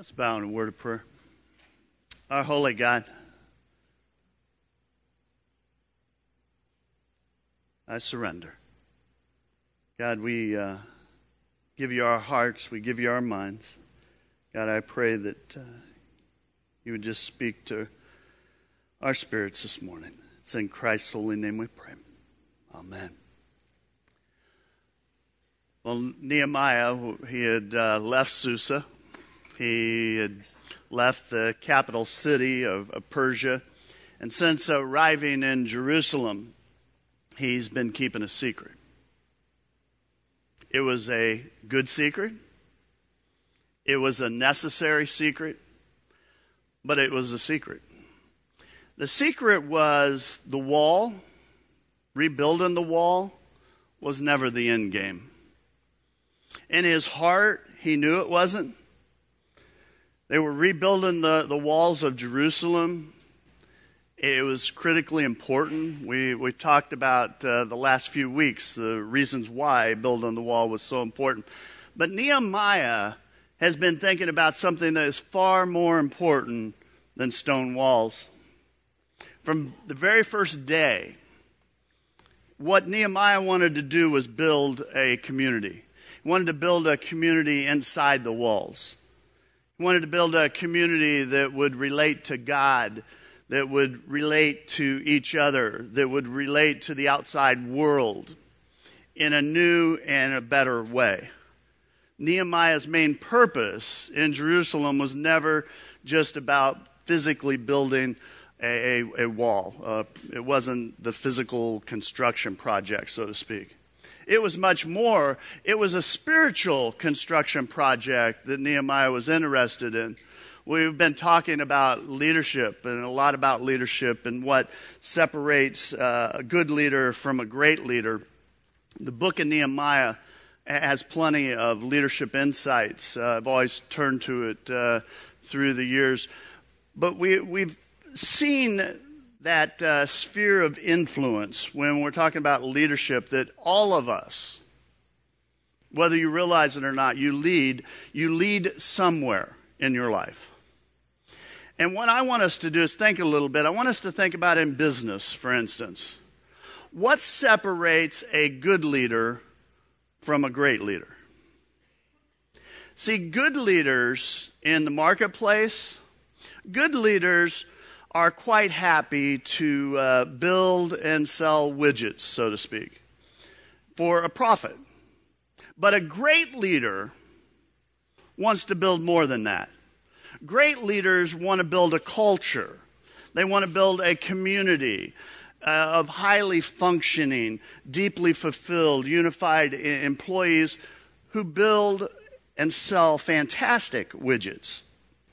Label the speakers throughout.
Speaker 1: Let's bow in a word of prayer. Our holy God, I surrender. God, we uh, give you our hearts, we give you our minds. God, I pray that uh, you would just speak to our spirits this morning. It's in Christ's holy name we pray. Amen. Well, Nehemiah, he had uh, left Susa he had left the capital city of, of Persia. And since arriving in Jerusalem, he's been keeping a secret. It was a good secret. It was a necessary secret, but it was a secret. The secret was the wall, rebuilding the wall was never the end game. In his heart, he knew it wasn't. They were rebuilding the, the walls of Jerusalem. It was critically important. We, we talked about uh, the last few weeks the reasons why building the wall was so important. But Nehemiah has been thinking about something that is far more important than stone walls. From the very first day, what Nehemiah wanted to do was build a community. He wanted to build a community inside the walls wanted to build a community that would relate to God, that would relate to each other, that would relate to the outside world in a new and a better way. Nehemiah's main purpose in Jerusalem was never just about physically building a, a, a wall. Uh, it wasn't the physical construction project, so to speak. It was much more. It was a spiritual construction project that Nehemiah was interested in. We've been talking about leadership and a lot about leadership and what separates uh, a good leader from a great leader. The book of Nehemiah has plenty of leadership insights. Uh, I've always turned to it uh, through the years. But we, we've seen that uh, sphere of influence when we're talking about leadership that all of us, whether you realize it or not, you lead, you lead somewhere in your life. And what I want us to do is think a little bit. I want us to think about in business, for instance. What separates a good leader from a great leader? See, good leaders in the marketplace, good leaders are quite happy to uh, build and sell widgets, so to speak, for a profit. But a great leader wants to build more than that. Great leaders want to build a culture. They want to build a community uh, of highly functioning, deeply fulfilled, unified employees who build and sell fantastic widgets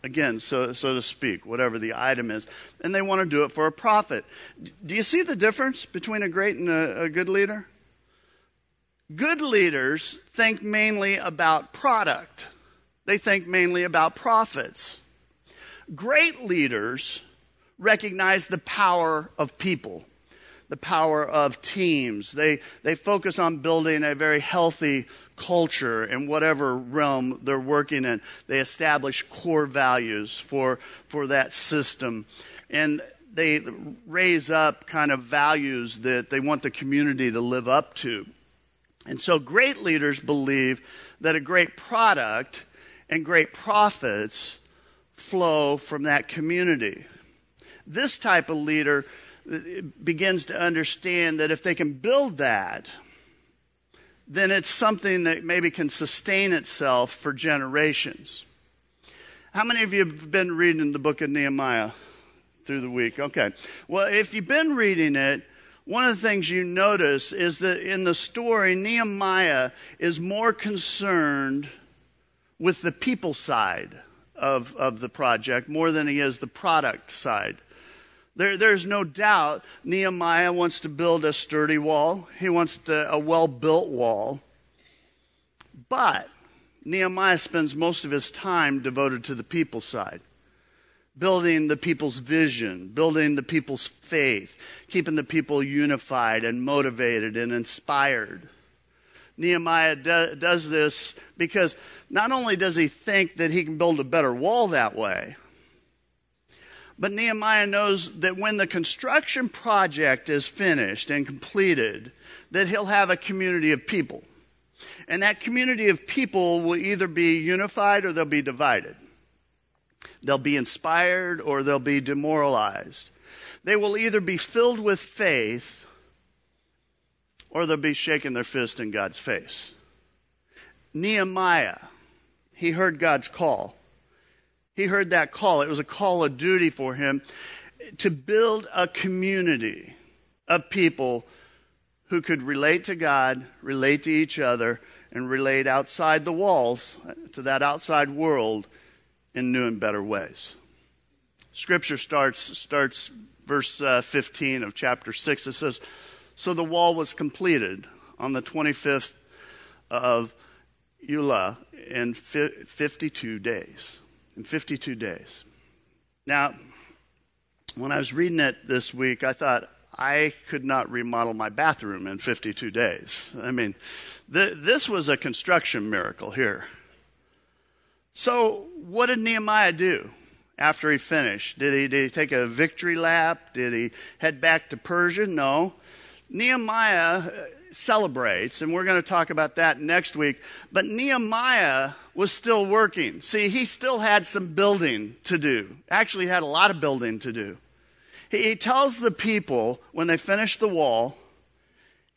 Speaker 1: again, so, so to speak, whatever the item is, and they want to do it for a profit. Do you see the difference between a great and a, a good leader? Good leaders think mainly about product, they think mainly about profits. Great leaders recognize the power of people the power of teams. They, they focus on building a very healthy culture in whatever realm they're working in. They establish core values for, for that system. And they raise up kind of values that they want the community to live up to. And so great leaders believe that a great product and great profits flow from that community. This type of leader uh, begins to understand that if they can build that, then it's something that maybe can sustain itself for generations. How many of you have been reading the book of Nehemiah through the week? Okay. Well, if you've been reading it, one of the things you notice is that in the story, Nehemiah is more concerned with the people side of, of the project more than he is the product side. There, there's no doubt Nehemiah wants to build a sturdy wall. He wants to, a well built wall. But Nehemiah spends most of his time devoted to the people side, building the people's vision, building the people's faith, keeping the people unified and motivated and inspired. Nehemiah do, does this because not only does he think that he can build a better wall that way, but Nehemiah knows that when the construction project is finished and completed, that he'll have a community of people. And that community of people will either be unified or they'll be divided. They'll be inspired or they'll be demoralized. They will either be filled with faith or they'll be shaking their fist in God's face. Nehemiah, he heard God's call. He heard that call. It was a call of duty for him to build a community of people who could relate to God, relate to each other, and relate outside the walls to that outside world in new and better ways. Scripture starts, starts verse uh, 15 of chapter 6. It says, So the wall was completed on the 25th of Elul in 52 days. In 52 days. Now, when I was reading it this week, I thought, I could not remodel my bathroom in 52 days. I mean, th- this was a construction miracle here. So, what did Nehemiah do after he finished? Did he, did he take a victory lap? Did he head back to Persia? No. Nehemiah celebrates, and we're going to talk about that next week. But Nehemiah was still working. See, he still had some building to do. Actually, had a lot of building to do. He, tells the people when they finish the wall,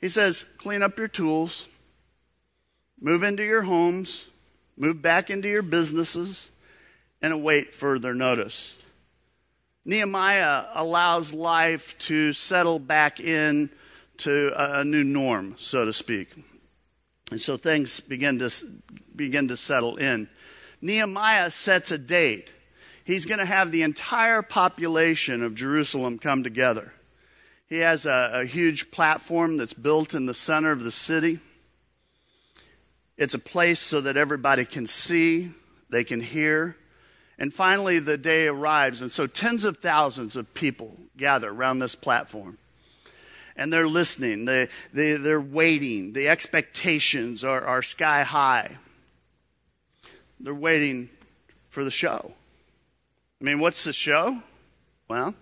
Speaker 1: he says, clean up your tools, move into your homes, move back into your businesses, and await further notice. Nehemiah allows life to settle back in to a, new norm, so to speak. And so things begin to, begin to settle in. Nehemiah sets a date he's going to have the entire population of Jerusalem come together. He has a, a, huge platform that's built in the center of the city. It's a place so that everybody can see, they can hear. And finally, the day arrives, and so tens of thousands of people gather around this platform. And they're listening, they, they, they're waiting. The expectations are, are sky high. They're waiting for the show. I mean, what's the show? Well,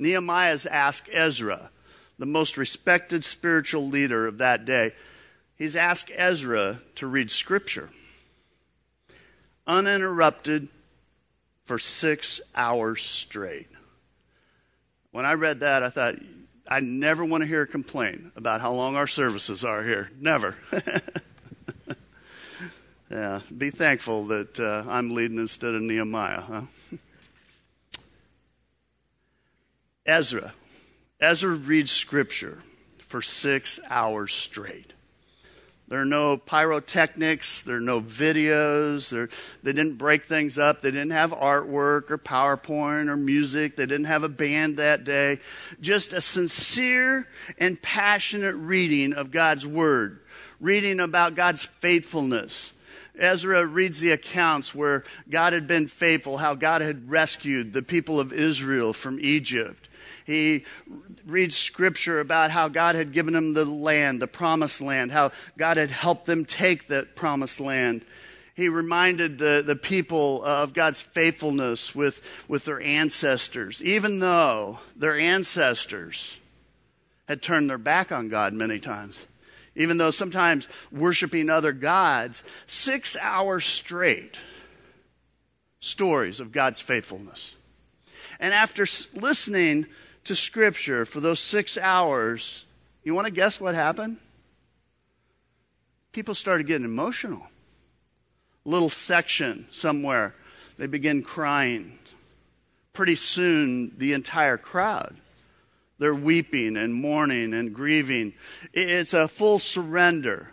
Speaker 1: Nehemiah's asked Ezra, the most respected spiritual leader of that day, he's asked Ezra to read scripture uninterrupted for six hours straight. When I read that, I thought, I never want to hear a complaint about how long our services are here. Never. yeah, be thankful that uh, I'm leading instead of Nehemiah, huh? Ezra. Ezra reads scripture for six hours straight. There are no pyrotechnics. There are no videos. There, they didn't break things up. They didn't have artwork or PowerPoint or music. They didn't have a band that day. Just a sincere and passionate reading of God's Word, reading about God's faithfulness. Ezra reads the accounts where God had been faithful, how God had rescued the people of Israel from Egypt he reads scripture about how God had given him the land, the promised land, how God had helped them take that promised land. He reminded the, the people of God's faithfulness with, with their ancestors, even though their ancestors had turned their back on God many times. Even though sometimes worshiping other gods, six hours straight, stories of God's faithfulness. And after listening to Scripture for those six hours, you want to guess what happened? People started getting emotional. Little section somewhere, they begin crying. Pretty soon, the entire crowd. They're weeping and mourning and grieving. It's a full surrender.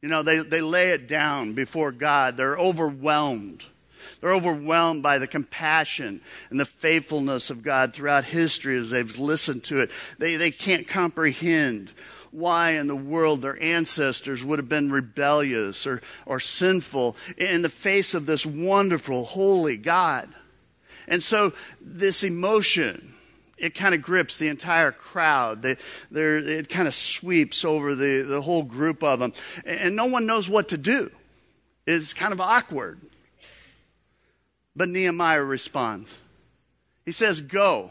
Speaker 1: You know, they, they lay it down before God. They're overwhelmed. They're overwhelmed by the compassion and the faithfulness of God throughout history as they've listened to it. They, they can't comprehend why in the world their ancestors would have been rebellious or, or sinful in the face of this wonderful, holy God. And so this emotion it kind of grips the entire crowd. They, it kind of sweeps over the, the whole group of them. And no one knows what to do. It's kind of awkward. But Nehemiah responds. He says, Go,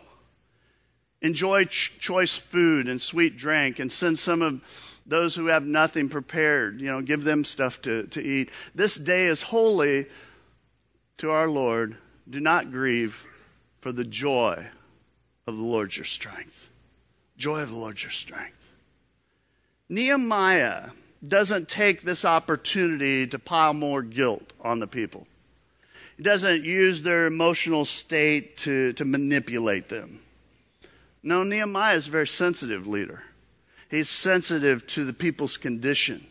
Speaker 1: enjoy ch- choice food and sweet drink, and send some of those who have nothing prepared. You know, give them stuff to, to eat. This day is holy to our Lord. Do not grieve, for the joy of the Lord your strength. Joy of the Lord your strength. Nehemiah doesn't take this opportunity to pile more guilt on the people. He doesn't use their emotional state to, to manipulate them. No, Nehemiah is a very sensitive leader. He's sensitive to the people's condition.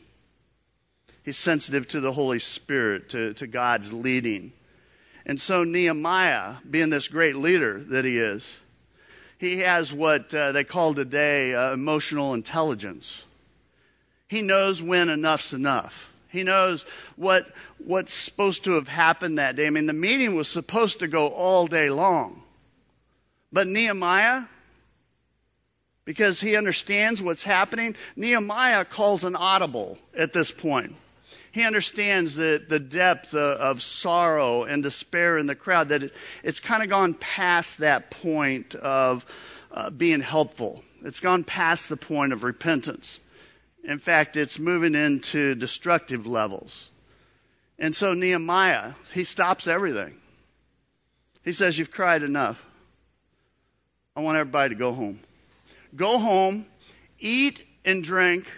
Speaker 1: He's sensitive to the Holy Spirit, to, to God's leading. And so, Nehemiah, being this great leader that he is, he has what uh, they call today uh, emotional intelligence. He knows when enough's enough. He knows what, what's supposed to have happened that day. I mean, the meeting was supposed to go all day long. But Nehemiah, because he understands what's happening, Nehemiah calls an audible at this point. He understands the, the depth of, sorrow and despair in the crowd, that it, it's kind of gone past that point of uh, being helpful. It's gone past the point of repentance. In fact, it's moving into destructive levels. And so Nehemiah, he stops everything. He says, You've cried enough. I want everybody to go home. Go home, eat and drink,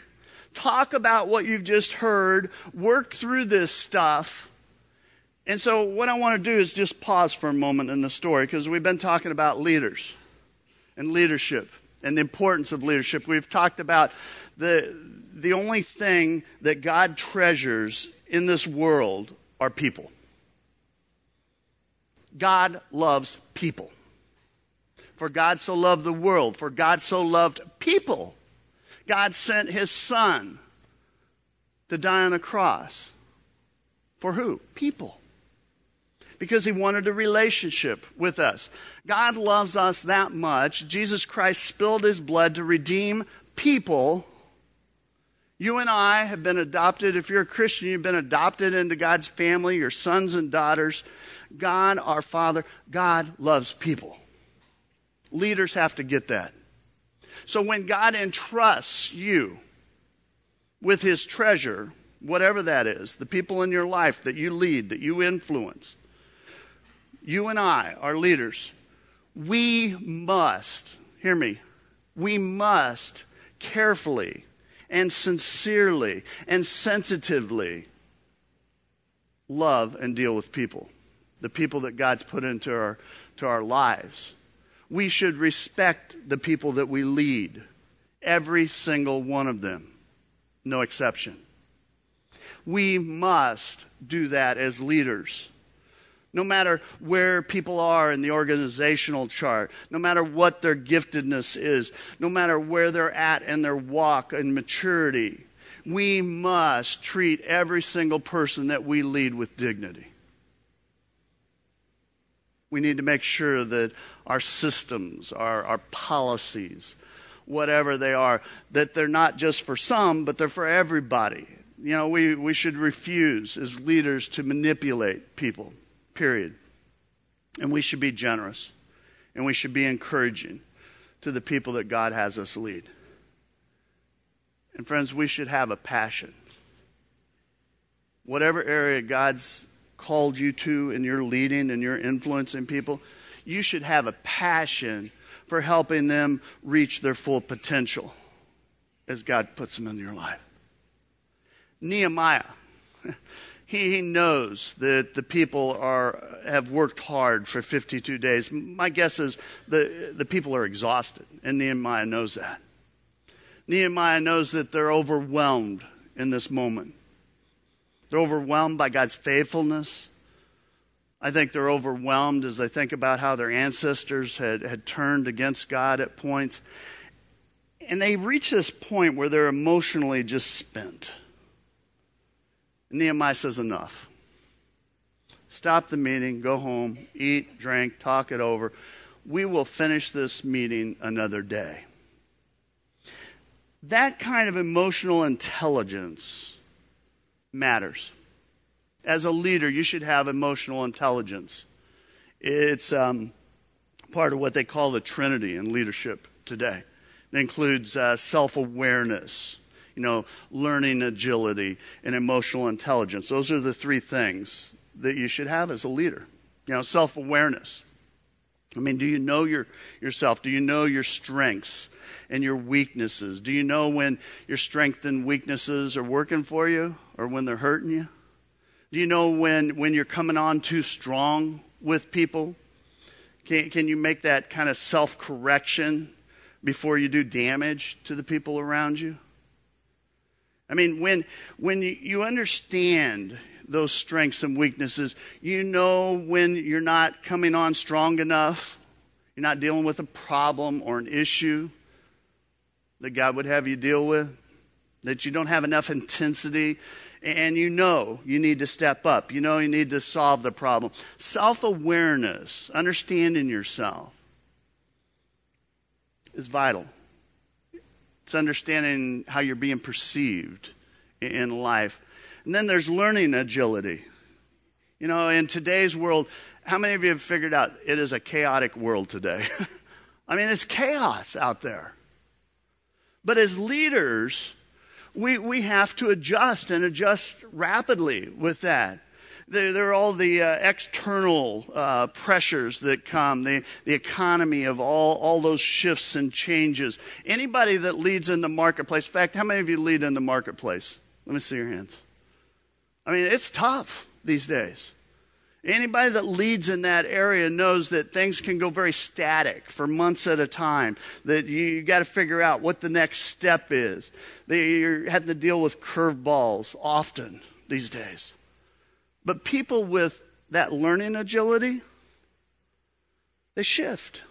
Speaker 1: talk about what you've just heard, work through this stuff. And so, what I want to do is just pause for a moment in the story because we've been talking about leaders and leadership and the importance of leadership. We've talked about the, the only thing that God treasures in this world are people. God loves people. For God so loved the world, for God so loved people. God sent his son to die on a cross. For who? People. Because he wanted a relationship with us. God loves us that much. Jesus Christ spilled his blood to redeem people you and I have been adopted. If you're a Christian, you've been adopted into God's family, your sons and daughters. God, our Father, God loves people. Leaders have to get that. So when God entrusts you with his treasure, whatever that is, the people in your life that you lead, that you influence, you and I are leaders. We must, hear me, we must carefully and sincerely and sensitively love and deal with people, the people that God's put into our, to our lives. We should respect the people that we lead, every single one of them, no exception. We must do that as leaders no matter where people are in the organizational chart, no matter what their giftedness is, no matter where they're at in their walk and maturity, we must treat every single person that we lead with dignity. We need to make sure that our systems, our, our policies, whatever they are, that they're not just for some, but they're for everybody. You know, we, we should refuse as leaders to manipulate people period. And we should be generous and we should be encouraging to the people that God has us lead. And friends, we should have a passion. Whatever area God's called you to in your leading and your influencing people, you should have a passion for helping them reach their full potential as God puts them in your life. Nehemiah he, he knows that the people are, have worked hard for 52 days. My guess is the, the people are exhausted, and Nehemiah knows that. Nehemiah knows that they're overwhelmed in this moment. They're overwhelmed by God's faithfulness. I think they're overwhelmed as they think about how their ancestors had, had turned against God at points. And they reach this point where they're emotionally just spent. Nehemiah says, Enough. Stop the meeting, go home, eat, drink, talk it over. we will finish this meeting another day. That kind of emotional intelligence matters. As a leader, you should have emotional intelligence. It's um, part of what they call the Trinity in leadership today. It includes uh, self awareness, you know, learning agility, and emotional intelligence. Those are the three things that you should have as a leader. You know, self awareness. I mean, do you know your, yourself? Do you know your strengths and your weaknesses? Do you know when your strengths and weaknesses are working for you or when they're hurting you? Do you know when, when you're coming on too strong with people? Can, can you make that kind of self correction before you do damage to the people around you? I mean, when, when you, understand those strengths and weaknesses. You know when you're not coming on strong enough, you're not dealing with a problem or an issue that God would have you deal with, that you don't have enough intensity, and you know you need to step up. You know you need to solve the problem. Self awareness, understanding yourself, is vital. It's understanding how you're being perceived in life. And then there's learning agility. You know, in today's world, how many of you have figured out it is a chaotic world today? I mean, it's chaos out there. But as leaders, we, we have to adjust and adjust rapidly with that. There, there are all the uh, external uh, pressures that come, the, the economy of all, all those shifts and changes. Anybody that leads in the marketplace, in fact, how many of you lead in the marketplace? Let me see your hands. I mean, it's tough these days. Anybody that leads in that area knows that things can go very static for months at a time. That you, you got to figure out what the next step is. That you're having to deal with curveballs often these days. But people with that learning agility, they shift.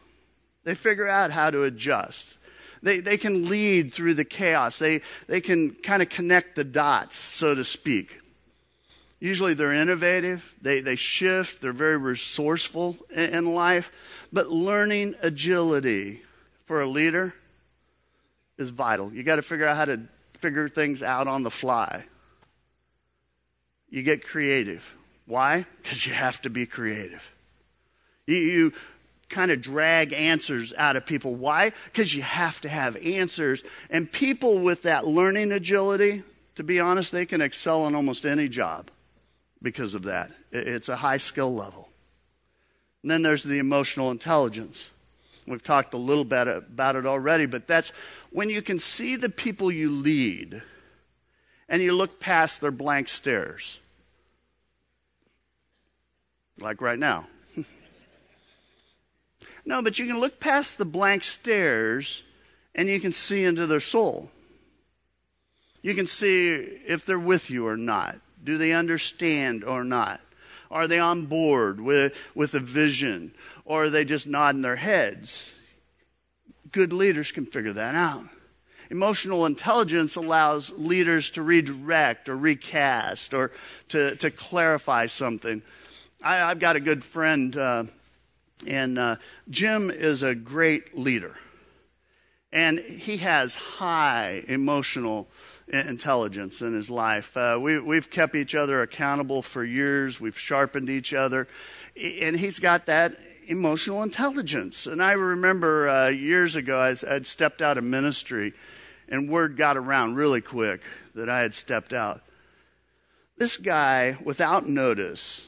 Speaker 1: They figure out how to adjust. They, they can lead through the chaos. They, they can kind of connect the dots, so to speak. Usually they're innovative, they, they shift, they're very resourceful in, in life. But learning agility for a leader is vital. You got to figure out how to figure things out on the fly. You get creative. Why? Because you have to be creative. You, you kind of drag answers out of people. Why? Because you have to have answers. And people with that learning agility, to be honest, they can excel in almost any job because of that. It's a high skill level. And then there's the emotional intelligence. We've talked a little bit about it already, but that's when you can see the people you lead and you look past their blank stares. Like right now. no, but you can look past the blank stares and you can see into their soul. You can see if they're with you or not. Do they understand or not? Are they on board with, with a vision? Or are they just nodding their heads? Good leaders can figure that out. Emotional intelligence allows leaders to redirect or recast or to, to clarify something. I, have got a good friend, uh, and uh, Jim is a great leader. And he has high emotional intelligence in his life. Uh, we, we've kept each other accountable for years. We've sharpened each other. And he's got that emotional intelligence. And I remember uh, years ago, I, I'd stepped out of ministry, and word got around really quick that I had stepped out. This guy, without notice,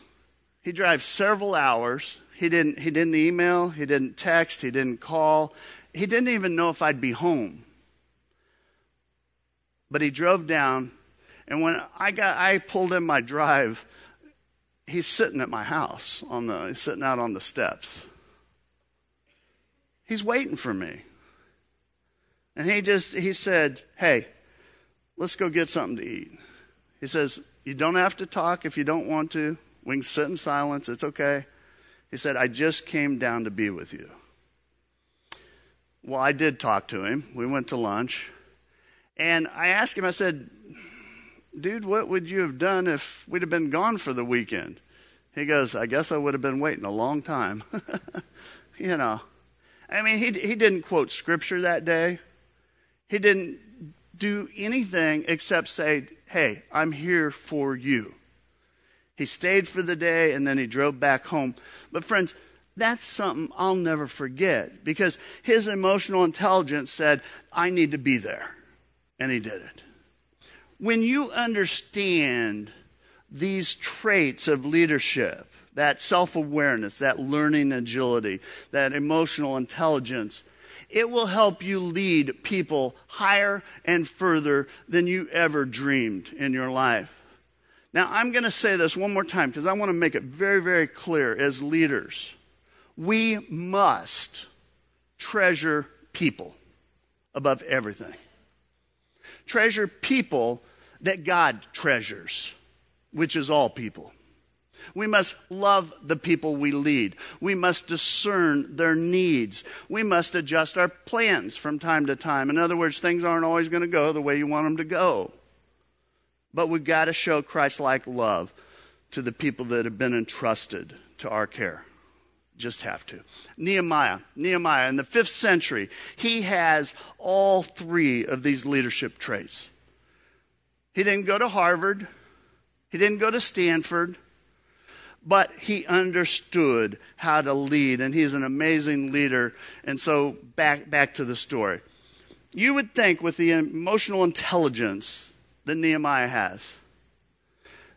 Speaker 1: he drives several hours. He didn't, he didn't email, he didn't text, he didn't call. He didn't even know if I'd be home. But he drove down, and when I got, I pulled in my drive. He's sitting at my house on the, he's sitting out on the steps. He's waiting for me. And he just, he said, Hey, let's go get something to eat. He says, You don't have to talk if you don't want to. We can sit in silence. It's okay. He said, I just came down to be with you. Well, I did talk to him. We went to lunch. And I asked him, I said, dude, what would you have done if we'd have been gone for the weekend? He goes, I guess I would have been waiting a long time. you know, I mean, he, he didn't quote scripture that day. He didn't do anything except say, Hey, I'm here for you. He stayed for the day and then he drove back home. But, friends, that's something I'll never forget because his emotional intelligence said, I need to be there. And he did it. When you understand these traits of leadership, that self awareness, that learning agility, that emotional intelligence, it will help you lead people higher and further than you ever dreamed in your life. Now, I'm going to say this one more time because I want to make it very, very clear as leaders. We must treasure people above everything. Treasure people that God treasures, which is all people. We must love the people we lead. We must discern their needs. We must adjust our plans from time to time. In other words, things aren't always going to go the way you want them to go. But we've got to show Christ like love to the people that have been entrusted to our care. Just have to. Nehemiah. Nehemiah in the fifth century, he has all three of these leadership traits. He didn't go to Harvard, he didn't go to Stanford but he understood how to lead, and he's an amazing leader. And so, back, back to the story. You would think, with the emotional intelligence that Nehemiah has,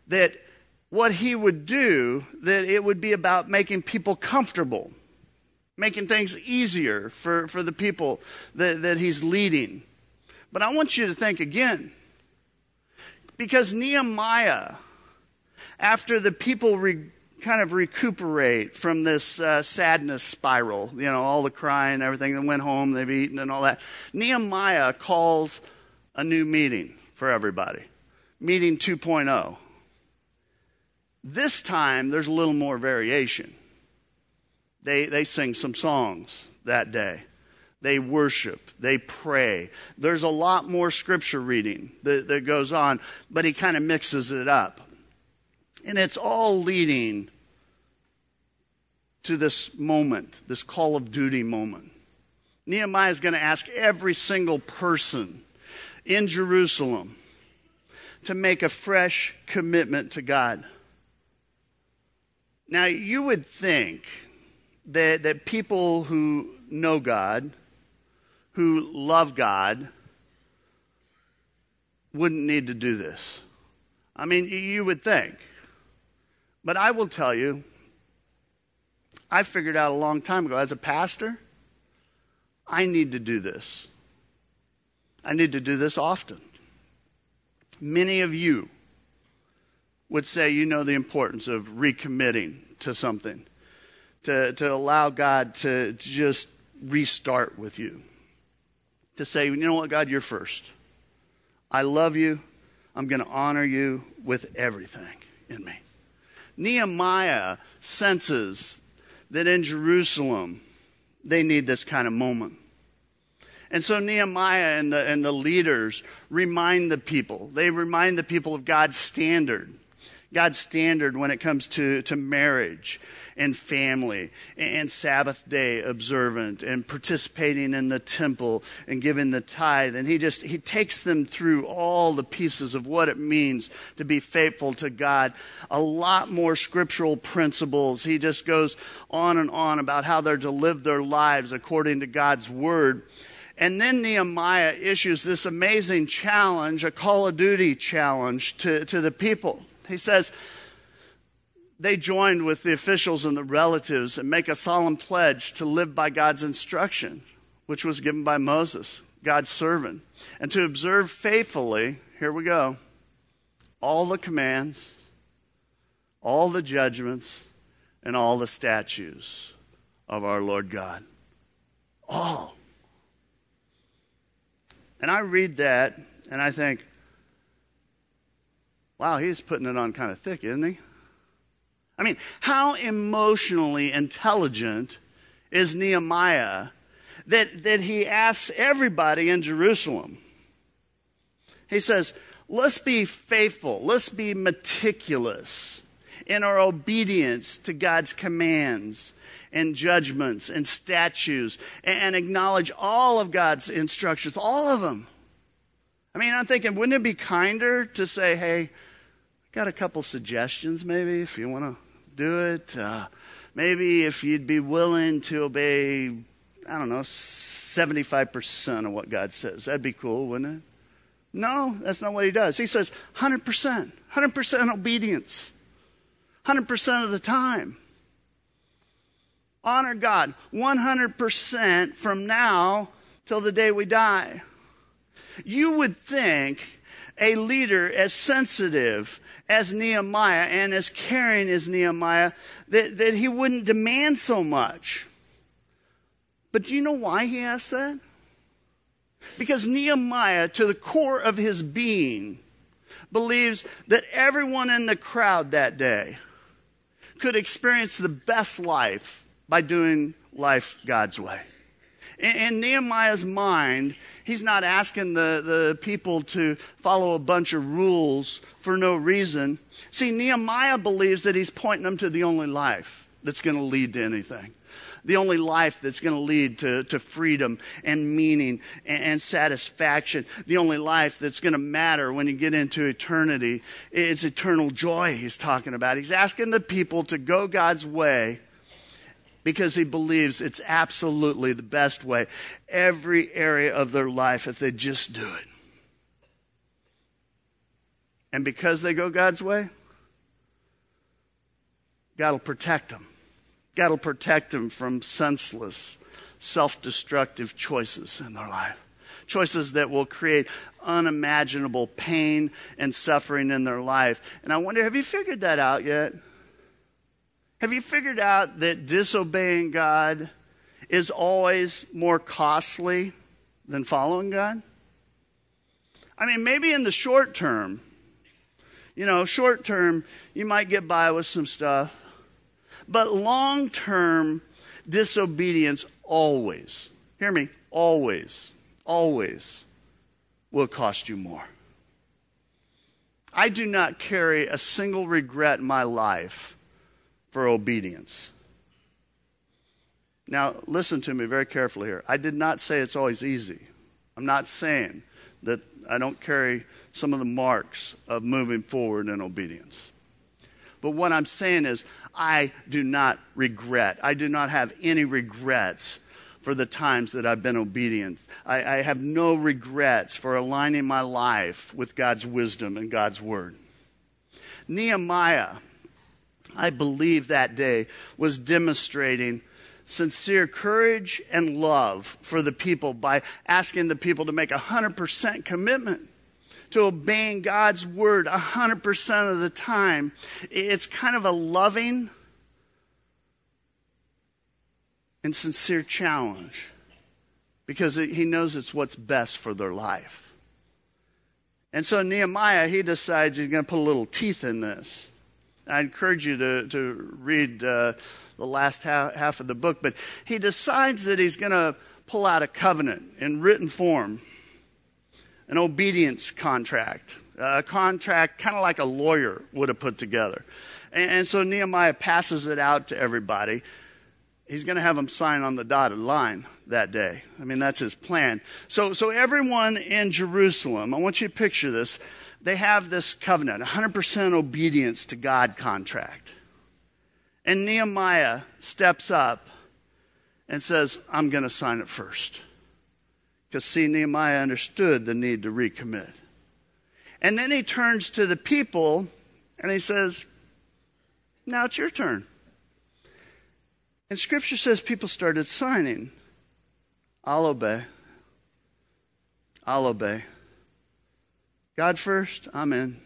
Speaker 1: that what he would do, that it would be about making people comfortable, making things easier for, for the people that, that he's leading. But I want you to think again, because Nehemiah after the people re- kind of recuperate from this uh, sadness spiral, you know, all the crying, and everything, they went home, they've eaten, and all that. Nehemiah calls a new meeting for everybody, meeting 2.0. This time, there's a little more variation. They, they sing some songs that day. They worship. They pray. There's a lot more scripture reading that, that goes on, but he kind of mixes it up. And it's all leading to this moment, this call of duty moment. Nehemiah is going to ask every single person in Jerusalem to make a fresh commitment to God. Now, you would think that, that people who know God, who love God, wouldn't need to do this. I mean, you would think. But I will tell you, I figured out a long time ago as a pastor, I need to do this. I need to do this often. Many of you would say you know the importance of recommitting to something, to, to allow God to, to just restart with you. To say, you know what, God, you're first. I love you. I'm going to honor you with everything in me. Nehemiah senses that in Jerusalem, they need this kind of moment. And so Nehemiah and the, and the leaders remind the people, they remind the people of God's standard. God's standard when it comes to, to marriage and family and Sabbath day observant and participating in the temple and giving the tithe. And he just, he takes them through all the pieces of what it means to be faithful to God. A lot more scriptural principles. He just goes on and on about how they're to live their lives according to God's word. And then Nehemiah issues this amazing challenge, a call of duty challenge to, to the people. He says, they joined with the officials and the relatives and make a solemn pledge to live by God's instruction, which was given by Moses, God's servant, and to observe faithfully, here we go, all the commands, all the judgments, and all the statutes of our Lord God. All. And I read that and I think, wow, he's putting it on kind of thick, isn't he? I mean, how emotionally intelligent is Nehemiah that, that he asks everybody in Jerusalem? He says, let's be faithful, let's be meticulous in our obedience to God's commands and judgments and statutes and acknowledge all of God's instructions, all of them. I mean, I'm thinking, wouldn't it be kinder to say, hey, got a couple suggestions maybe if you want to do it? Uh, maybe if you'd be willing to obey, I don't know, 75% of what God says. That'd be cool, wouldn't it? No, that's not what he does. He says 100%, 100% obedience, 100% of the time. Honor God 100% from now till the day we die. You would think a leader as sensitive as Nehemiah and as caring as Nehemiah that, that he wouldn't demand so much. But do you know why he asked that? Because Nehemiah, to the core of his being, believes that everyone in the crowd that day could experience the best life by doing life God's way. In, in Nehemiah's mind, he's not asking the, the people to follow a bunch of rules for no reason. See, Nehemiah believes that he's pointing them to the only life that's going to lead to anything the only life that's going to lead to, to freedom and meaning and, and satisfaction, the only life that's going to matter when you get into eternity. It's eternal joy he's talking about. He's asking the people to go God's way because he believes it's absolutely the best way every area of their life if they just do it. And because they go God's way, God will protect them. God will protect them from senseless, self destructive choices in their life. Choices that will create unimaginable pain and suffering in their life. And I wonder, have you figured that out yet? Have you figured out that disobeying God is always more costly than following God? I mean, maybe in the short term, you know, short term, you might get by with some stuff. But long term disobedience always, hear me, always, always will cost you more. I do not carry a single regret in my life for obedience. Now, listen to me very carefully here. I did not say it's always easy. I'm not saying that I don't carry some of the marks of moving forward in obedience. But what I'm saying is, I do not regret. I do not have any regrets for the times that I've been obedient. I, I, have no regrets for aligning my life with God's wisdom and God's word. Nehemiah, I believe that day, was demonstrating sincere courage and love for the people by asking the people to make a 100% commitment to obeying God's word 100% of the time. It's kind of a loving and sincere challenge because he knows it's what's best for their life. And so Nehemiah, he decides he's going to put a little teeth in this. I encourage you to, to read uh, the last half, half of the book, but he decides that he's going to pull out a covenant in written form an obedience contract, a contract kind of like a lawyer would have put together. And, and so Nehemiah passes it out to everybody. He's going to have them sign on the dotted line that day. I mean, that's his plan. So, so everyone in Jerusalem, I want you to picture this. They have this covenant, 100% obedience to God contract. And Nehemiah steps up and says, I'm going to sign it first. Because, see, Nehemiah understood the need to recommit. And then he turns to the people and he says, Now it's your turn. And scripture says people started signing. I'll obey. I'll obey. God first, I'm in.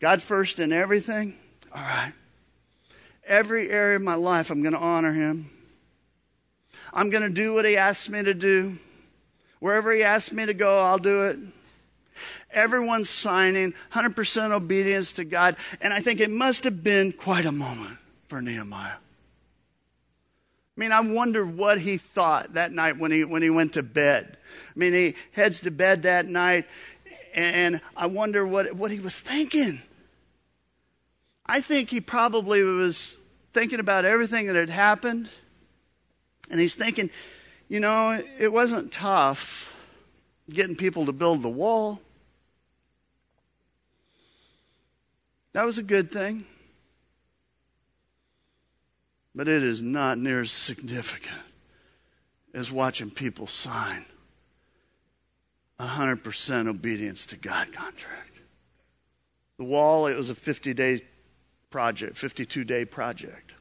Speaker 1: God first in everything, all right. Every area of my life, I'm going to honor Him. I'm going to do what He asks me to do. Wherever he asks me to go, I'll do it. Everyone's signing 100% obedience to God. And I think it must have been quite a moment for Nehemiah. I mean, I wonder what he thought that night when he, when he went to bed. I mean, he heads to bed that night, and I wonder what, what he was thinking. I think he probably was thinking about everything that had happened. And he's thinking, you know, it wasn't tough getting people to build the wall. That was a good thing. But it is not near as significant as watching people sign 100% obedience to God contract. The wall, it was a 50 day project, 52 day project.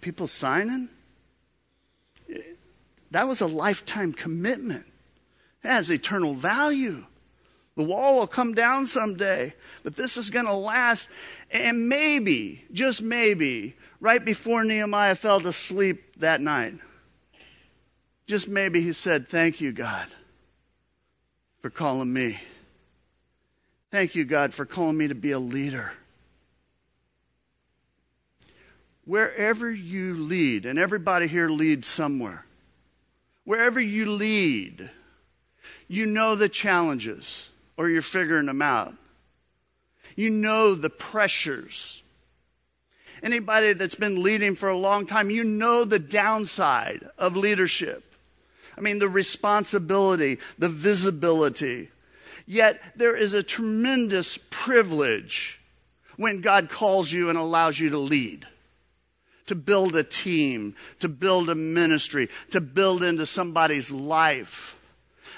Speaker 1: People signing? That was a lifetime commitment. It has eternal value. The wall will come down someday, but this is going to last. And maybe, just maybe, right before Nehemiah fell to sleep that night, just maybe he said, Thank you, God, for calling me. Thank you, God, for calling me to be a leader. Wherever you lead, and everybody here leads somewhere, wherever you lead, you know the challenges or you're figuring them out. You know the pressures. Anybody that's been leading for a long time, you know the downside of leadership. I mean, the responsibility, the visibility. Yet there is a tremendous privilege when God calls you and allows you to lead, to build a team, to build a ministry, to build into somebody's life.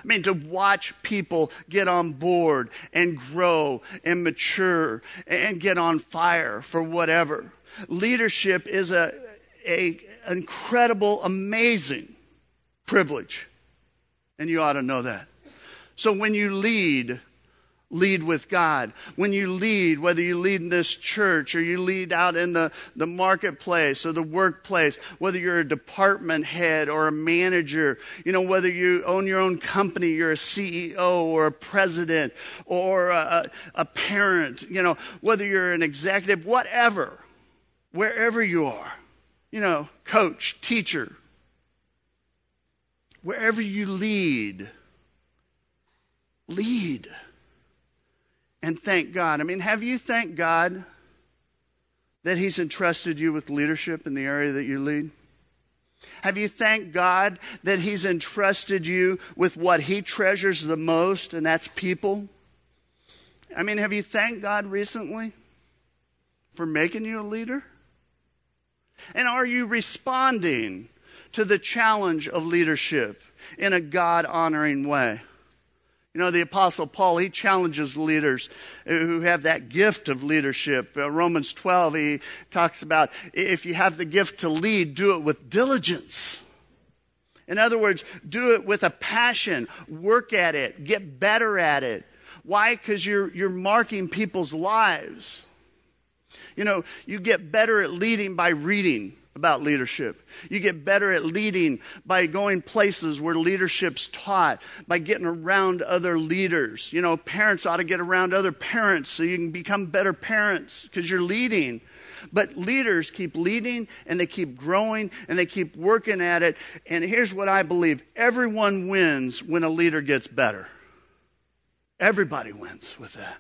Speaker 1: I mean, to watch people get on board and grow and mature and get on fire for whatever. Leadership is a, a incredible, amazing privilege. And you ought to know that. So when you lead, lead with God. When you lead, whether you lead in this church or you lead out in the, the marketplace or the workplace, whether you're a department head or a manager, you know, whether you own your own company, you're a CEO or a president or a, a parent, you know, whether you're an executive, whatever, wherever you are, you know, coach, teacher, wherever you lead, lead and thank God. I mean, have you thanked God that He's entrusted you with leadership in the area that you lead? Have you thanked God that He's entrusted you with what He treasures the most, and that's people? I mean, have you thanked God recently for making you a leader? And are you responding to the challenge of leadership in a God honoring way? You know, the Apostle Paul, he challenges leaders who have that gift of leadership. Uh, Romans 12, he talks about if you have the gift to lead, do it with diligence. In other words, do it with a passion, work at it, get better at it. Why? Because you're, you're marking people's lives. You know, you get better at leading by reading about leadership. You get better at leading by going places where leadership's taught, by getting around other leaders. You know, parents ought to get around other parents so you can become better parents because you're leading. But leaders keep leading and they keep growing and they keep working at it. And here's what I believe everyone wins when a leader gets better. Everybody wins with that.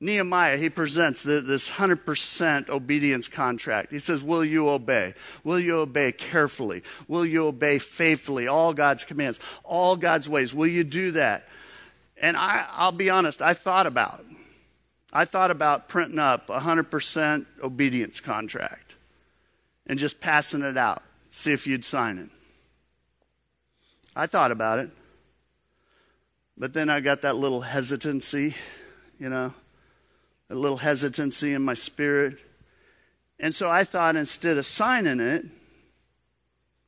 Speaker 1: Nehemiah, he presents the, this 100% obedience contract. He says, Will you obey? Will you obey carefully? Will you obey faithfully? All God's commands, all God's ways. Will you do that? And I, I'll be honest, I thought about I thought about printing up a 100% obedience contract and just passing it out, see if you'd sign it. I thought about it. But then I got that little hesitancy, you know a little hesitancy in my spirit. And so I thought instead of signing it,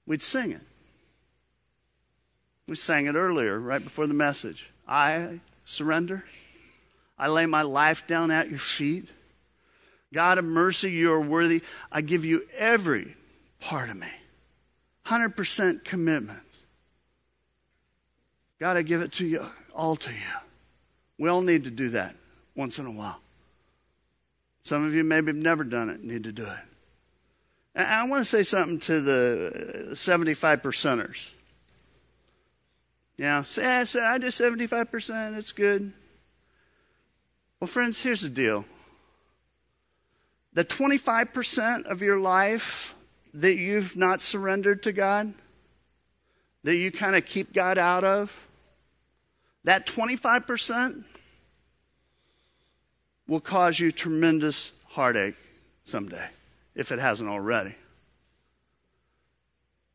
Speaker 1: we'd sing it. We sang it earlier, right before the message. I surrender. I lay my life down at your feet. God of mercy, you are worthy. I give you every part of me. 100% commitment. God, I give it to you, all to you. We all need to do that once in a while. Some of you maybe have never done it, need to do it. And I want to say something to the 75 percenters. Yeah, say, I, say I do 75%, it's good. Well, friends, here's the deal. the 25% of your life that you've not surrendered to God, that you kind of keep God out of, that 25% will cause you tremendous heartache someday, if it hasn't already.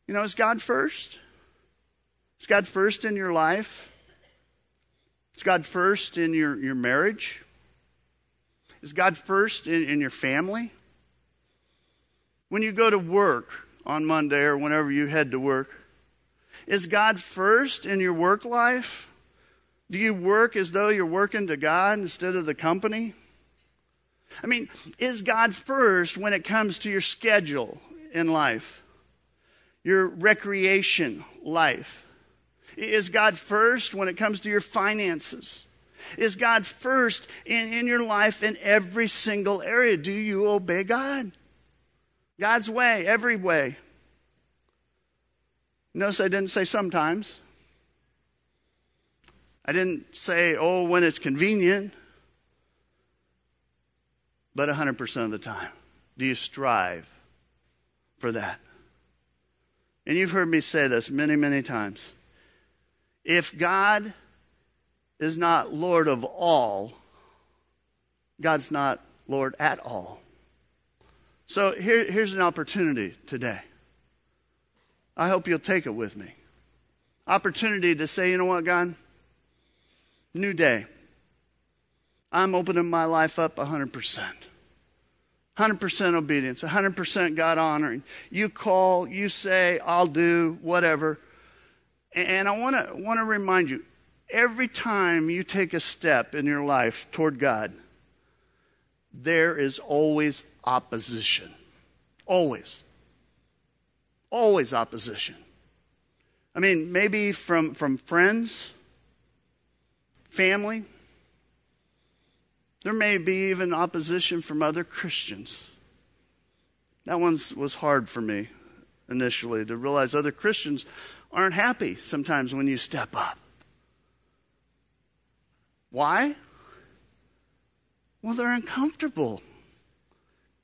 Speaker 1: You know, is God first? Is God first in your life? Is God first in your, your marriage? Is God first in, in your family? When you go to work on Monday or whenever you head to work, is God first in your work life? Do you work as though you're working to God instead of the company? I mean, is God first when it comes to your schedule in life, your recreation life? Is God first when it comes to your finances? Is God first in, in your life in every single area? Do you obey God? God's way, every way. Notice I didn't say sometimes. I didn't say, oh, when it's convenient, but 100% of the time. Do you strive for that? And you've heard me say this many, many times. If God is not Lord of all, God's not Lord at all. So here, here's an opportunity today. I hope you'll take it with me. Opportunity to say, you know what, God? New day. I'm opening my life up 100%. 100% obedience, 100% God honoring. You call, you say, I'll do, whatever. And I want to want to remind you every time you take a step in your life toward God, there is always opposition. Always. Always opposition. I mean, maybe from, from friends, family. There may be even opposition from other Christians. That one was hard for me initially to realize other Christians aren't happy sometimes when you step up. Why? Well, they're uncomfortable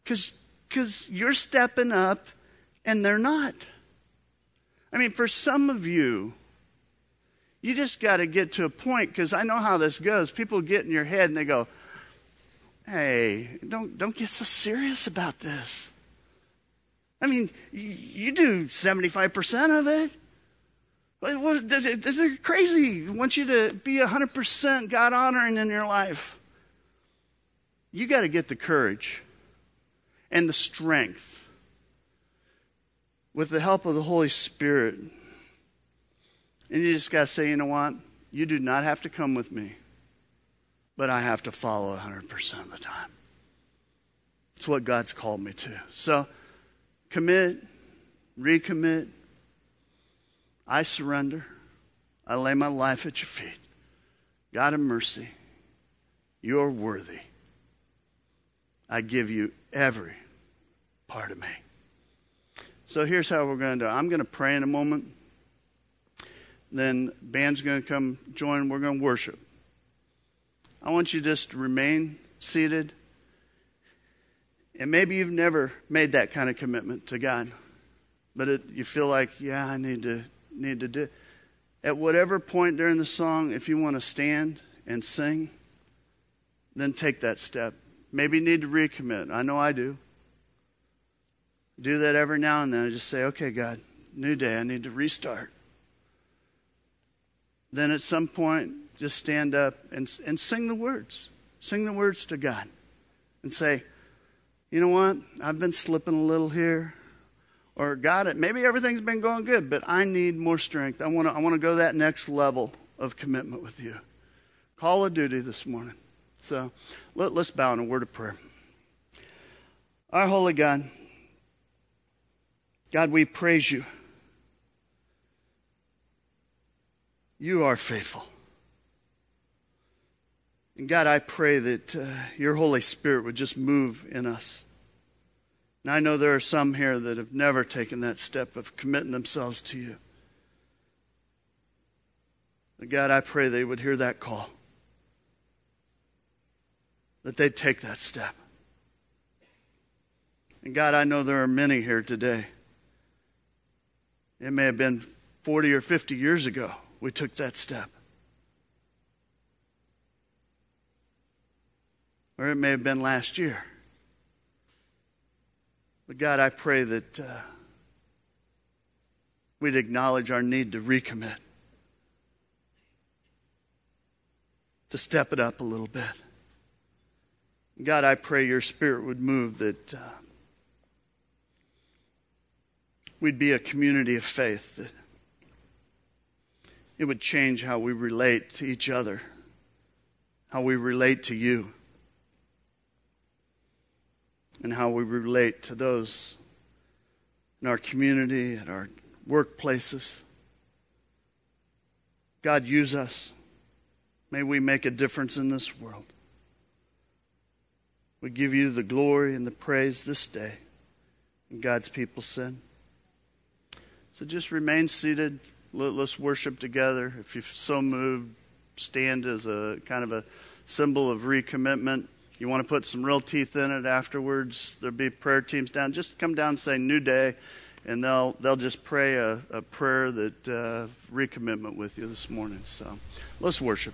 Speaker 1: because you're stepping up and they're not. I mean, for some of you, you just got to get to a point because I know how this goes. People get in your head and they go, "Hey, don't don't get so serious about this." I mean, you, do seventy five percent of it. They're crazy. They want you to be 100% God honoring in your life. You got to get the courage and the strength with the help of the Holy Spirit. And you just got to say, you know what? You do not have to come with me, but I have to follow 100% of the time. It's what God's called me to. So commit, recommit, I surrender. I lay my life at your feet. God of mercy, you're worthy. I give you every part of me. So here's how we're going to do. I'm going to pray in a moment. Then band's going to come join. We're going to worship. I want you just to remain seated. And maybe you've never made that kind of commitment to God, but it, you feel like, yeah, I need to need to do. At whatever point during the song, if you want to stand and sing, then take that step. Maybe you need to recommit. I know I do. Do that every now and then. I just say, okay, God, new day. I need to restart. Then at some point, just stand up and, and sing the words. Sing the words to God and say, you know what? I've been slipping a little here or God, it maybe everything's been going good, but I need more strength. I want to I want to go that next level of commitment with you. Call of duty this morning. So let, let's bow in a word of prayer. Our holy God, God, we praise you. You are faithful. And God, I pray that uh, your Holy Spirit would just move in us. And I know there are some here that have never taken that step of committing themselves to you. But God, I pray they would hear that call, that they'd take that step. And God, I know there are many here today. It may have been 40 or 50 years ago we took that step. Or it may have been last year. But God, I pray that uh, we'd acknowledge our need to recommit, to step it up a little bit. God, I pray your spirit would move that uh, we'd be a community of faith, that it would change how we relate to each other, how we relate to you, and how we relate to those in our community, at our workplaces. God, use us. May we make a difference in this world. We give you the glory and the praise this day. And God's people sin. So just remain seated. Let's worship together. If you're so moved, stand as a kind of a symbol of recommitment. You want to put some real teeth in it afterwards. There'll be prayer teams down. Just come down and say "New Day," and they'll they'll just pray a, a prayer that uh, recommitment with you this morning. So let's worship.